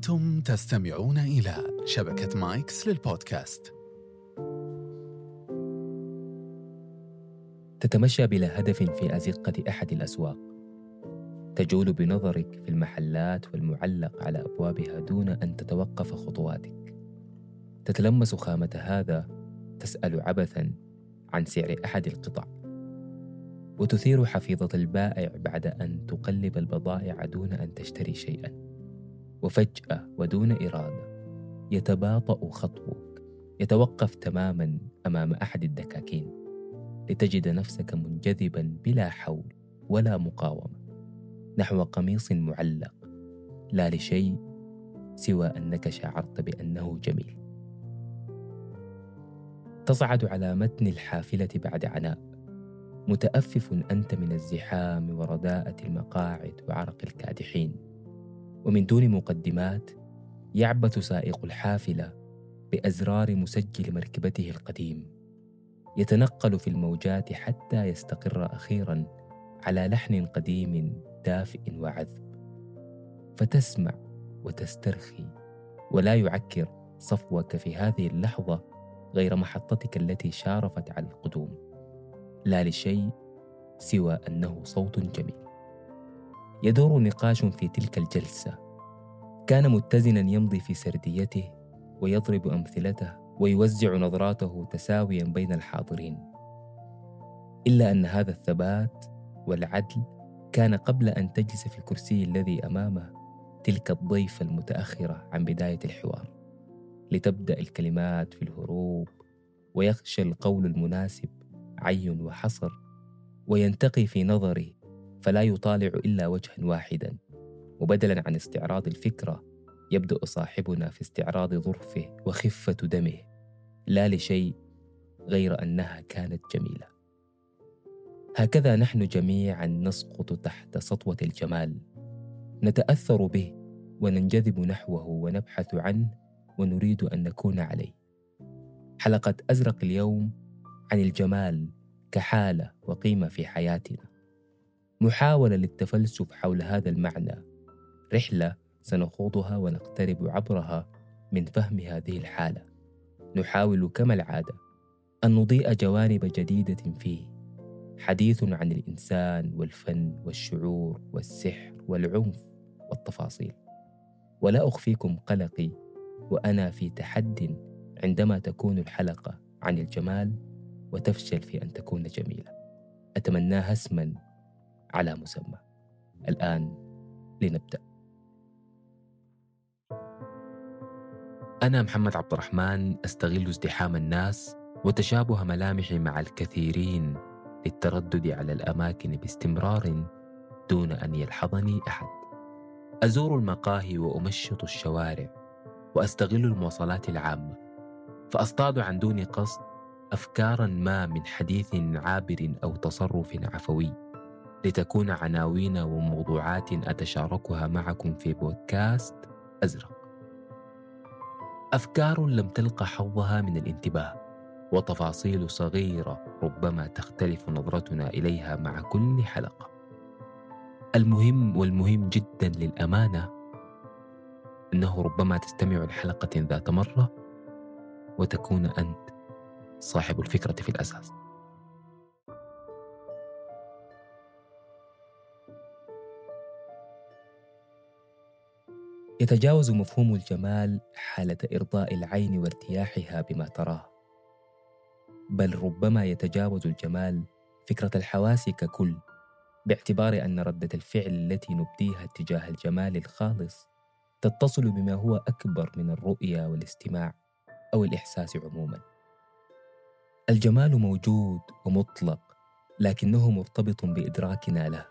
أنتم تستمعون إلى شبكة مايكس للبودكاست. تتمشى بلا هدف في أزقة أحد الأسواق. تجول بنظرك في المحلات والمعلق على أبوابها دون أن تتوقف خطواتك. تتلمس خامة هذا تسأل عبثا عن سعر أحد القطع. وتثير حفيظة البائع بعد أن تقلب البضائع دون أن تشتري شيئا. وفجأة ودون إرادة يتباطأ خطوك يتوقف تماما أمام أحد الدكاكين لتجد نفسك منجذبا بلا حول ولا مقاومة نحو قميص معلق لا لشيء سوى أنك شعرت بأنه جميل. تصعد على متن الحافلة بعد عناء متأفف أنت من الزحام ورداءة المقاعد وعرق الكادحين. ومن دون مقدمات يعبث سائق الحافلة بأزرار مسجل مركبته القديم. يتنقل في الموجات حتى يستقر أخيرا على لحن قديم دافئ وعذب. فتسمع وتسترخي ولا يعكر صفوك في هذه اللحظة غير محطتك التي شارفت على القدوم. لا لشيء سوى أنه صوت جميل. يدور نقاش في تلك الجلسة. كان متزنا يمضي في سرديته ويضرب أمثلته ويوزع نظراته تساويا بين الحاضرين. إلا أن هذا الثبات والعدل كان قبل أن تجلس في الكرسي الذي أمامه تلك الضيفة المتأخرة عن بداية الحوار. لتبدأ الكلمات في الهروب ويخشى القول المناسب عي وحصر وينتقي في نظري فلا يطالع إلا وجها واحدا. وبدلا عن استعراض الفكرة يبدأ صاحبنا في استعراض ظرفه وخفة دمه لا لشيء غير أنها كانت جميلة. هكذا نحن جميعا نسقط تحت سطوة الجمال. نتأثر به وننجذب نحوه ونبحث عنه ونريد أن نكون عليه. حلقة أزرق اليوم عن الجمال كحالة وقيمة في حياتنا. محاولة للتفلسف حول هذا المعنى. رحلة سنخوضها ونقترب عبرها من فهم هذه الحالة. نحاول كما العادة أن نضيء جوانب جديدة فيه. حديث عن الإنسان والفن والشعور والسحر والعنف والتفاصيل. ولا أخفيكم قلقي وأنا في تحد عندما تكون الحلقة عن الجمال وتفشل في أن تكون جميلة. أتمناها اسما على مسمى. الآن لنبدأ. أنا محمد عبد الرحمن أستغل ازدحام الناس وتشابه ملامحي مع الكثيرين للتردد على الأماكن باستمرار دون أن يلحظني أحد. أزور المقاهي وأمشط الشوارع وأستغل المواصلات العامة. فأصطاد عن دون قصد أفكارا ما من حديث عابر أو تصرف عفوي. لتكون عناوين وموضوعات أتشاركها معكم في بودكاست أزرق. أفكار لم تلق حظها من الانتباه وتفاصيل صغيرة ربما تختلف نظرتنا إليها مع كل حلقة. المهم والمهم جدا للأمانة أنه ربما تستمع لحلقة ذات مرة وتكون أنت صاحب الفكرة في الأساس. يتجاوز مفهوم الجمال حالة إرضاء العين وارتياحها بما تراه. بل ربما يتجاوز الجمال فكرة الحواس ككل باعتبار أن ردة الفعل التي نبديها تجاه الجمال الخالص تتصل بما هو أكبر من الرؤية والاستماع أو الإحساس عموما. الجمال موجود ومطلق لكنه مرتبط بإدراكنا له.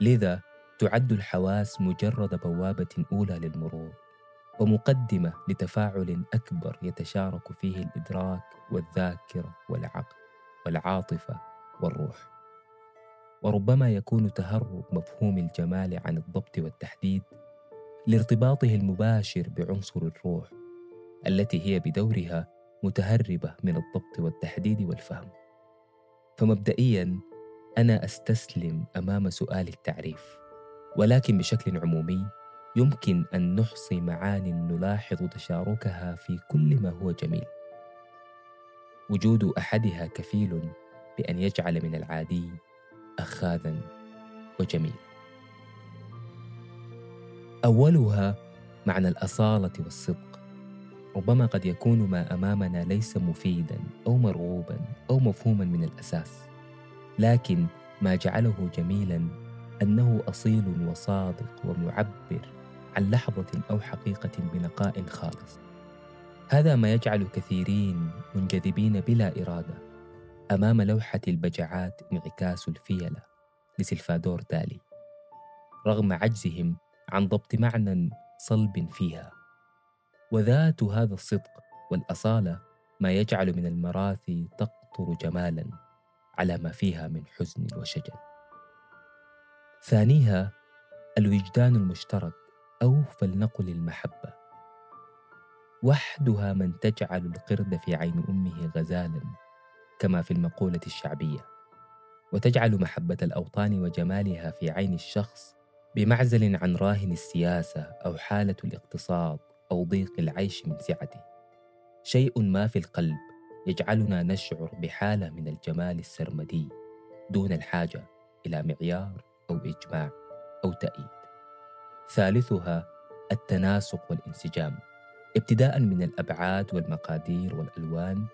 لذا تعد الحواس مجرد بوابة أولى للمرور ومقدمة لتفاعل أكبر يتشارك فيه الإدراك والذاكرة والعقل والعاطفة والروح. وربما يكون تهرب مفهوم الجمال عن الضبط والتحديد لارتباطه المباشر بعنصر الروح التي هي بدورها متهربة من الضبط والتحديد والفهم. فمبدئيا أنا أستسلم أمام سؤال التعريف. ولكن بشكل عمومي يمكن أن نحصي معان نلاحظ تشاركها في كل ما هو جميل. وجود أحدها كفيل بأن يجعل من العادي أخاذا وجميل. أولها معنى الأصالة والصدق. ربما قد يكون ما أمامنا ليس مفيدا أو مرغوبا أو مفهوما من الأساس لكن ما جعله جميلا أنه أصيل وصادق ومعبر عن لحظة أو حقيقة بنقاء خالص. هذا ما يجعل كثيرين منجذبين بلا إرادة أمام لوحة البجعات انعكاس الفيلة لسلفادور دالي رغم عجزهم عن ضبط معنى صلب فيها. وذات هذا الصدق والأصالة ما يجعل من المراثي تقطر جمالا على ما فيها من حزن وشجن. ثانيها الوجدان المشترك أو فلنقل المحبة. وحدها من تجعل القرد في عين أمه غزالا كما في المقولة الشعبية. وتجعل محبة الأوطان وجمالها في عين الشخص بمعزل عن راهن السياسة أو حالة الاقتصاد أو ضيق العيش من سعته. شيء ما في القلب يجعلنا نشعر بحالة من الجمال السرمدي دون الحاجة إلى معيار أو إجماع أو تأييد. ثالثها التناسق والانسجام. ابتداء من الأبعاد والمقادير والألوان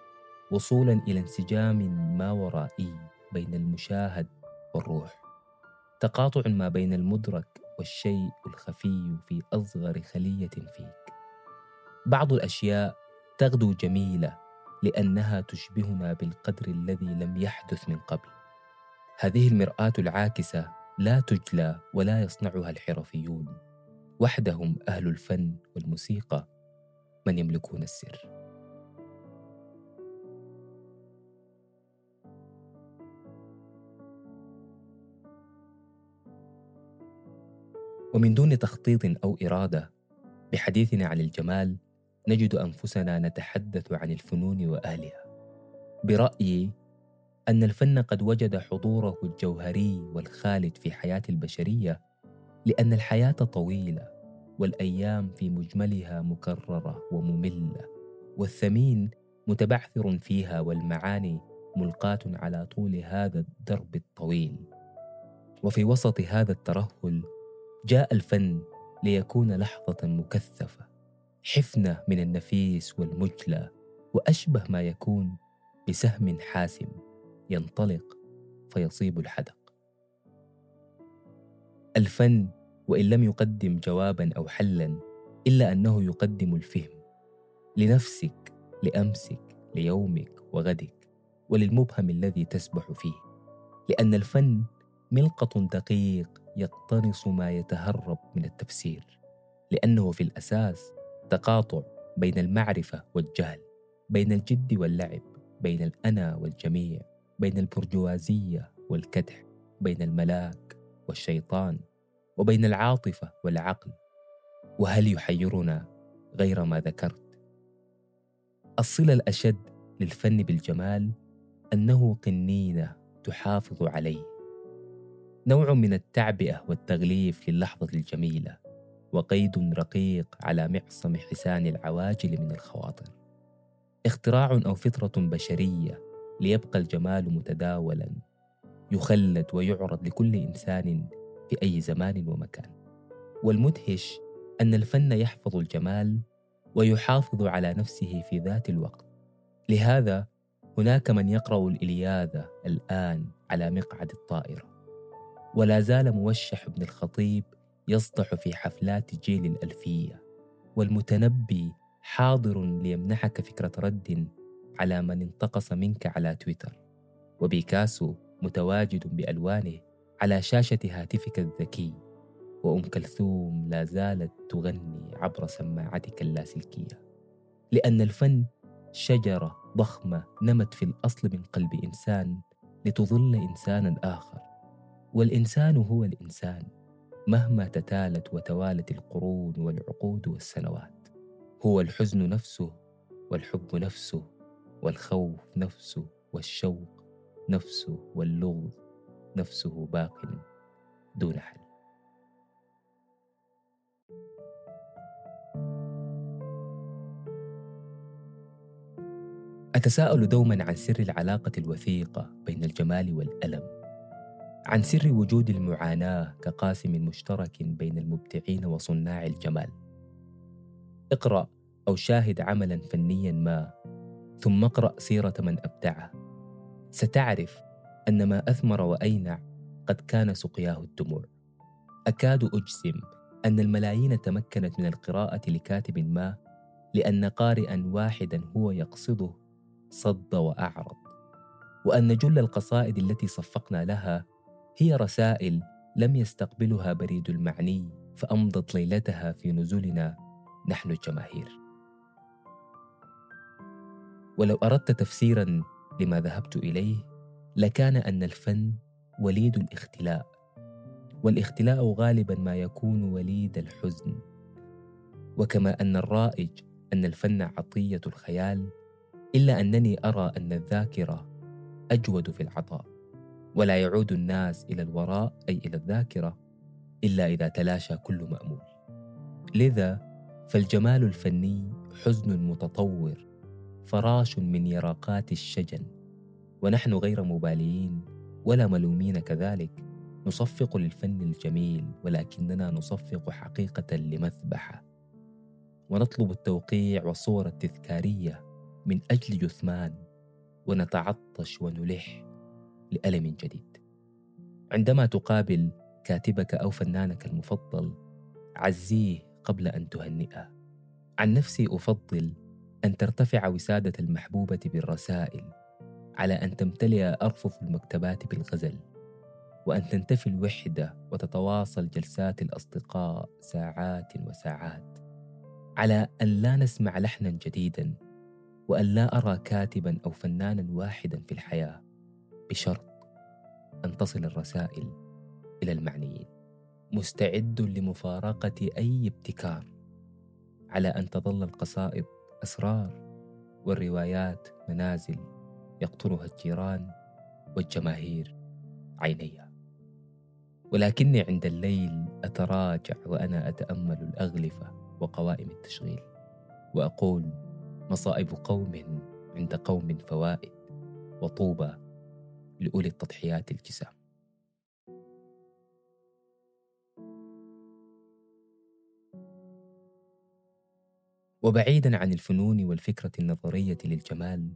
وصولا إلى انسجام ما ورائي بين المشاهد والروح. تقاطع ما بين المدرك والشيء الخفي في أصغر خلية فيك. بعض الأشياء تغدو جميلة لأنها تشبهنا بالقدر الذي لم يحدث من قبل. هذه المرآة العاكسة لا تجلى ولا يصنعها الحرفيون. وحدهم أهل الفن والموسيقى من يملكون السر. ومن دون تخطيط أو إرادة بحديثنا عن الجمال نجد أنفسنا نتحدث عن الفنون وأهلها. برأيي أن الفن قد وجد حضوره الجوهري والخالد في حياة البشرية لأن الحياة طويلة والأيام في مجملها مكررة ومملة والثمين متبعثر فيها والمعاني ملقاة على طول هذا الدرب الطويل. وفي وسط هذا الترهل جاء الفن ليكون لحظة مكثفة حفنة من النفيس والمجلى وأشبه ما يكون بسهم حاسم. ينطلق فيصيب الحدق. الفن وإن لم يقدم جوابا أو حلا إلا أنه يقدم الفهم لنفسك لأمسك ليومك وغدك وللمبهم الذي تسبح فيه لأن الفن ملقط دقيق يقتنص ما يتهرب من التفسير لأنه في الأساس تقاطع بين المعرفة والجهل بين الجد واللعب بين الأنا والجميع. بين البرجوازية والكدح بين الملاك والشيطان وبين العاطفة والعقل. وهل يحيرنا غير ما ذكرت؟ الصلة الأشد للفن بالجمال أنه قنينة تحافظ عليه. نوع من التعبئة والتغليف للحظة الجميلة وقيد رقيق على معصم حسان العواجل من الخواطر. اختراع أو فطرة بشرية ليبقى الجمال متداولا يخلد ويعرض لكل إنسان في أي زمان ومكان. والمدهش أن الفن يحفظ الجمال ويحافظ على نفسه في ذات الوقت. لهذا هناك من يقرأ الإلياذة الآن على مقعد الطائرة. ولا زال موشح بن الخطيب يصدح في حفلات جيل الألفية. والمتنبي حاضر ليمنحك فكرة رد على من انتقص منك على تويتر. وبيكاسو متواجد بألوانه على شاشة هاتفك الذكي. وأم كلثوم لا زالت تغني عبر سماعتك اللاسلكية. لأن الفن شجرة ضخمة نمت في الأصل من قلب إنسان لتظل إنسانا آخر. والإنسان هو الإنسان مهما تتالت وتوالت القرون والعقود والسنوات. هو الحزن نفسه والحب نفسه والخوف نفسه والشوق نفسه واللغز نفسه باق دون حل. أتساءل دوما عن سر العلاقة الوثيقة بين الجمال والألم عن سر وجود المعاناة كقاسم مشترك بين المبدعين وصناع الجمال. اقرأ أو شاهد عملا فنيا ما ثم اقرأ سيرة من أبدعه. ستعرف أن ما أثمر وأينع قد كان سقياه الدموع. أكاد أجزم أن الملايين تمكنت من القراءة لكاتب ما لأن قارئا واحدا هو يقصده صد وأعرض. وأن جل القصائد التي صفقنا لها هي رسائل لم يستقبلها بريد المعني فأمضت ليلتها في نزولنا نحن الجماهير. ولو أردت تفسيرا لما ذهبت إليه لكان أن الفن وليد الاختلاء والاختلاء غالبا ما يكون وليد الحزن. وكما أن الرائج أن الفن عطية الخيال إلا أنني أرى أن الذاكرة أجود في العطاء ولا يعود الناس إلى الوراء أي إلى الذاكرة إلا إذا تلاشى كل مأمول. لذا فالجمال الفني حزن متطور فراش من يراقات الشجن. ونحن غير مباليين ولا ملومين كذلك. نصفق للفن الجميل ولكننا نصفق حقيقة لمذبحة ونطلب التوقيع والصور التذكارية من أجل جثمان. ونتعطش ونلح لألم جديد. عندما تقابل كاتبك أو فنانك المفضل عزيه قبل أن تهنئه. عن نفسي أفضل أن ترتفع وسادة المحبوبة بالرسائل على أن تمتلئ أرفف المكتبات بالغزل وأن تنتفي الوحدة وتتواصل جلسات الأصدقاء ساعات وساعات على أن لا نسمع لحنا جديدا وأن لا أرى كاتبا أو فنانا واحدا في الحياة بشرط أن تصل الرسائل إلى المعنيين. مستعد لمفارقة أي ابتكار على أن تظل القصائد أسرار والروايات منازل يقطنها الجيران والجماهير عينيها ولكني عند الليل أتراجع وأنا أتأمل الأغلفة وقوائم التشغيل وأقول مصائب قوم عند قوم فوائد وطوبى لأولي التضحيات الجسام. وبعيدا عن الفنون والفكرة النظرية للجمال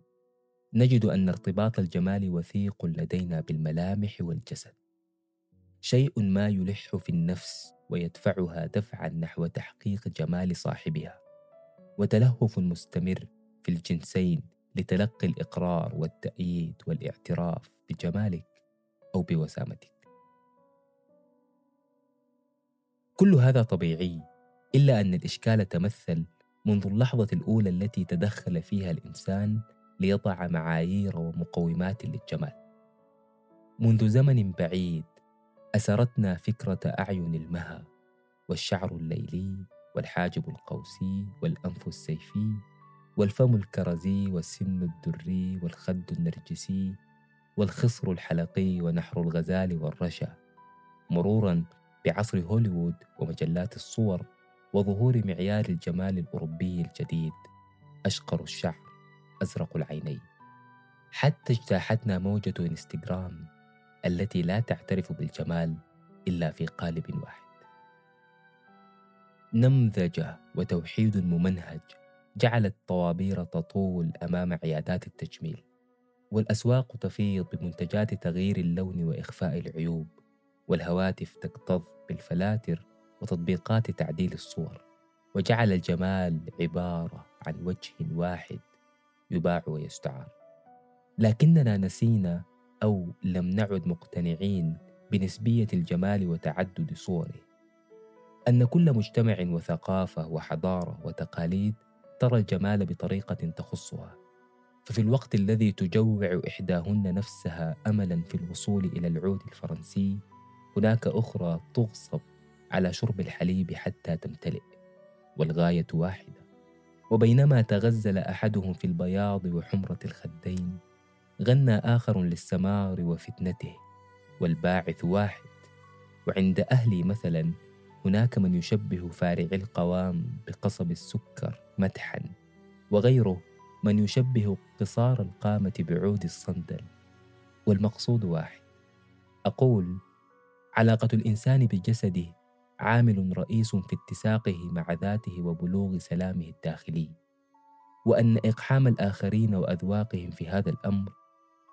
نجد أن ارتباط الجمال وثيق لدينا بالملامح والجسد. شيء ما يلح في النفس ويدفعها دفعا نحو تحقيق جمال صاحبها. وتلهف مستمر في الجنسين لتلقي الإقرار والتأييد والاعتراف بجمالك أو بوسامتك. كل هذا طبيعي إلا أن الإشكال تمثل منذ اللحظة الأولى التي تدخل فيها الإنسان ليضع معايير ومقومات للجمال. منذ زمن بعيد أسرتنا فكرة أعين المها والشعر الليلي والحاجب القوسي والأنف السيفي والفم الكرزي والسن الدري والخد النرجسي والخصر الحلقي ونحر الغزال والرشا مرورا بعصر هوليوود ومجلات الصور وظهور معيار الجمال الأوروبي الجديد أشقر الشعر أزرق العينين. حتى اجتاحتنا موجة انستغرام التي لا تعترف بالجمال إلا في قالب واحد. نمذجة وتوحيد ممنهج جعل الطوابير تطول أمام عيادات التجميل والأسواق تفيض بمنتجات تغيير اللون وإخفاء العيوب والهواتف تكتظ بالفلاتر وتطبيقات تعديل الصور وجعل الجمال عبارة عن وجه واحد يباع ويستعار. لكننا نسينا أو لم نعد مقتنعين بنسبية الجمال وتعدد صوره. أن كل مجتمع وثقافة وحضارة وتقاليد ترى الجمال بطريقة تخصها ففي الوقت الذي تجوع إحداهن نفسها أملا في الوصول إلى العود الفرنسي هناك أخرى تغصب على شرب الحليب حتى تمتلئ والغاية واحدة. وبينما تغزل أحدهم في البياض وحمرة الخدين غنى آخر للسمار وفتنته والباعث واحد. وعند أهلي مثلا هناك من يشبه فارع القوام بقصب السكر مدحا وغيره من يشبه قصار القامة بعود الصندل. والمقصود واحد. أقول علاقة الإنسان بجسده عامل رئيس في اتساقه مع ذاته وبلوغ سلامه الداخلي. وأن إقحام الآخرين وأذواقهم في هذا الأمر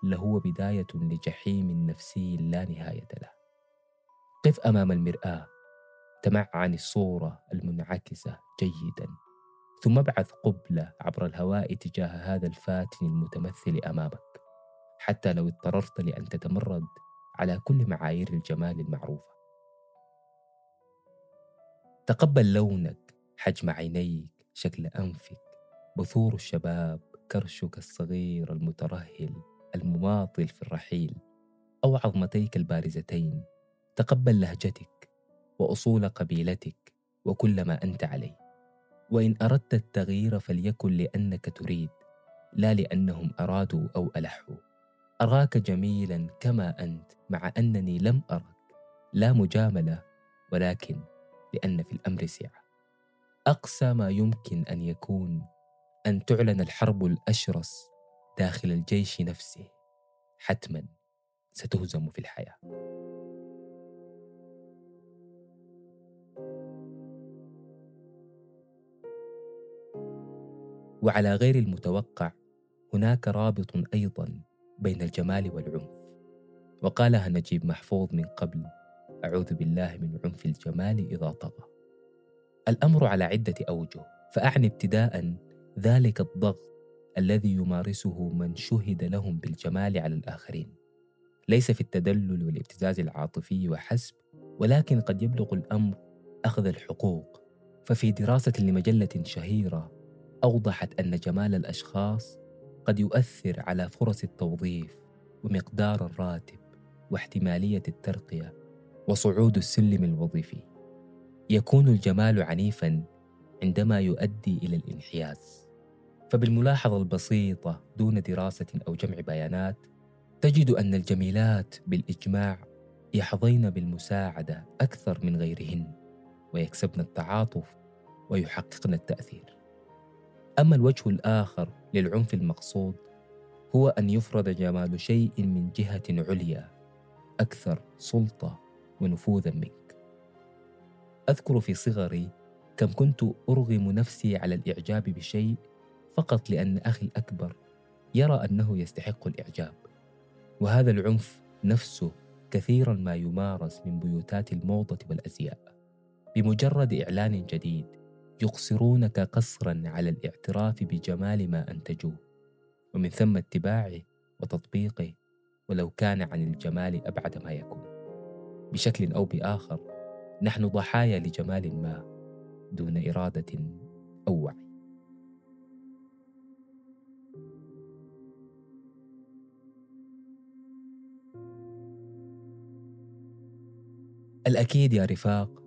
لهو بداية لجحيم نفسي لا نهاية له. قف أمام المرآة. تمعن الصورة المنعكسة جيدا. ثم ابعث قبلة عبر الهواء تجاه هذا الفاتن المتمثل أمامك. حتى لو اضطررت لأن تتمرد على كل معايير الجمال المعروفة. تقبل لونك حجم عينيك شكل أنفك بثور الشباب كرشك الصغير المترهل المماطل في الرحيل أو عظمتيك البارزتين. تقبل لهجتك وأصول قبيلتك وكل ما أنت عليه. وإن أردت التغيير فليكن لأنك تريد لا لأنهم أرادوا أو ألحوا. أراك جميلا كما أنت مع أنني لم أرك. لا مجاملة ولكن لأن في الأمر سعة. أقسى ما يمكن أن يكون أن تعلن الحرب الأشرس داخل الجيش نفسه. حتما ستهزم في الحياة. وعلى غير المتوقع هناك رابط أيضا بين الجمال والعنف. وقالها نجيب محفوظ من قبل أعوذ بالله من عنف الجمال إذا طغى. الأمر على عدة أوجه فأعني ابتداء ذلك الضغط الذي يمارسه من شهد لهم بالجمال على الآخرين. ليس في التدلل والابتزاز العاطفي وحسب ولكن قد يبلغ الأمر أخذ الحقوق. ففي دراسة لمجلة شهيرة أوضحت أن جمال الأشخاص قد يؤثر على فرص التوظيف ومقدار الراتب واحتمالية الترقية وصعود السلم الوظيفي. يكون الجمال عنيفا عندما يؤدي إلى الانحياز. فبالملاحظة البسيطة دون دراسة أو جمع بيانات تجد أن الجميلات بالإجماع يحظين بالمساعدة أكثر من غيرهن ويكسبن التعاطف ويحققن التأثير. أما الوجه الآخر للعنف المقصود هو أن يفرض جمال شيء من جهة عليا أكثر سلطة ونفوذا منك. أذكر في صغري كم كنت أرغم نفسي على الإعجاب بشيء فقط لأن أخي الأكبر يرى أنه يستحق الإعجاب. وهذا العنف نفسه كثيرا ما يمارس من بيوتات الموضة والأزياء. بمجرد إعلان جديد يقصرونك قصرا على الاعتراف بجمال ما أنتجوه. ومن ثم اتباعه وتطبيقه ولو كان عن الجمال أبعد ما يكون. بشكل أو بآخر نحن ضحايا لجمال ما دون إرادة أو وعي. الأكيد يا رفاق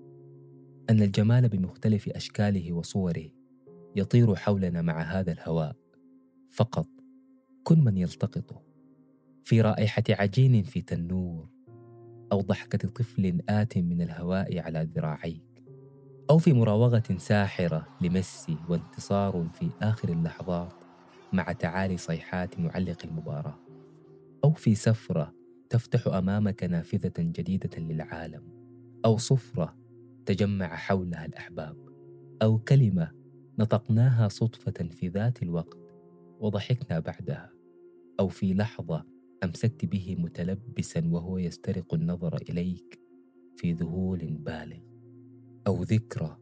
أن الجمال بمختلف أشكاله وصوره يطير حولنا مع هذا الهواء. فقط كن من يلتقطه في رائحة عجين في تنور أو ضحكة طفل آت من الهواء على ذراعيك أو في مراوغة ساحرة لمسي وانتصار في آخر اللحظات مع تعالي صيحات معلق المباراة أو في سفرة تفتح أمامك نافذة جديدة للعالم أو صفرة تجمع حولها الأحباب أو كلمة نطقناها صدفة في ذات الوقت وضحكنا بعدها أو في لحظة أمسكت به متلبسا وهو يسترق النظر إليك في ذهول بالغ أو ذكرى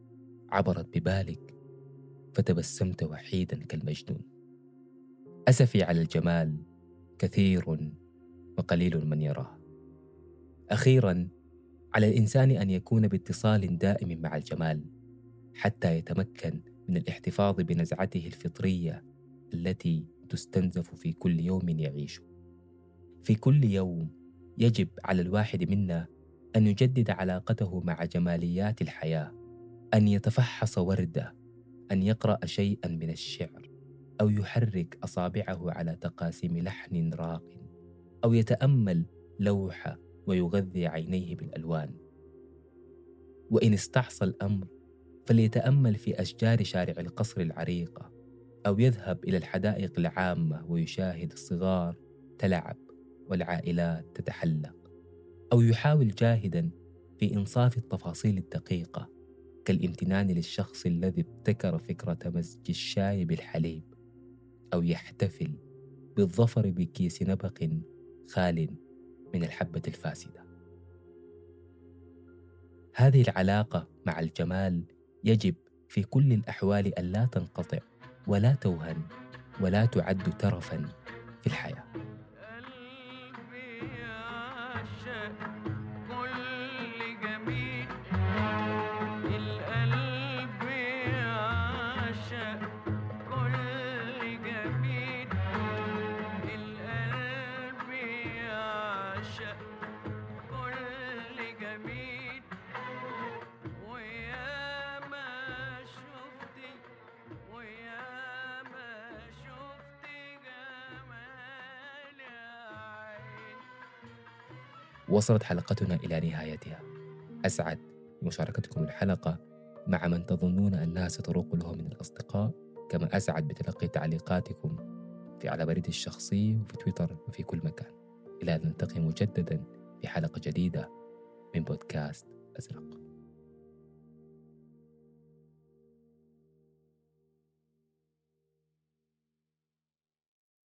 عبرت ببالك فتبسمت وحيدا كالمجنون. أسفي على الجمال كثير وقليل من يراه. أخيرا على الإنسان أن يكون باتصال دائم مع الجمال حتى يتمكن من الاحتفاظ بنزعته الفطرية التي تستنزف في كل يوم يعيشه. في كل يوم يجب على الواحد منا أن يجدد علاقته مع جماليات الحياة أن يتفحص ورده أن يقرأ شيئا من الشعر أو يحرك أصابعه على تقاسيم لحن راق أو يتأمل لوحه ويغذي عينيه بالألوان. وإن استعصى الأمر فليتأمل في أشجار شارع القصر العريقه أو يذهب إلى الحدائق العامة ويشاهد الصغار تلعب. والعائلات تتحلق أو يحاول جاهدا في إنصاف التفاصيل الدقيقة كالامتنان للشخص الذي ابتكر فكرة مزج الشاي بالحليب أو يحتفل بالظفر بكيس نبق خال من الحبة الفاسدة. هذه العلاقة مع الجمال يجب في كل الأحوال ألا تنقطع ولا توهن ولا تعد ترفا في الحياة وصلت حلقتنا إلى نهايتها. أسعد بمشاركتكم الحلقة مع من تظنون أنها ستروق له من الأصدقاء كما أسعد بتلقي تعليقاتكم في على بريدي الشخصي وفي تويتر وفي كل مكان. إلى أن نلتقي مجددا في حلقة جديدة من بودكاست أزرق.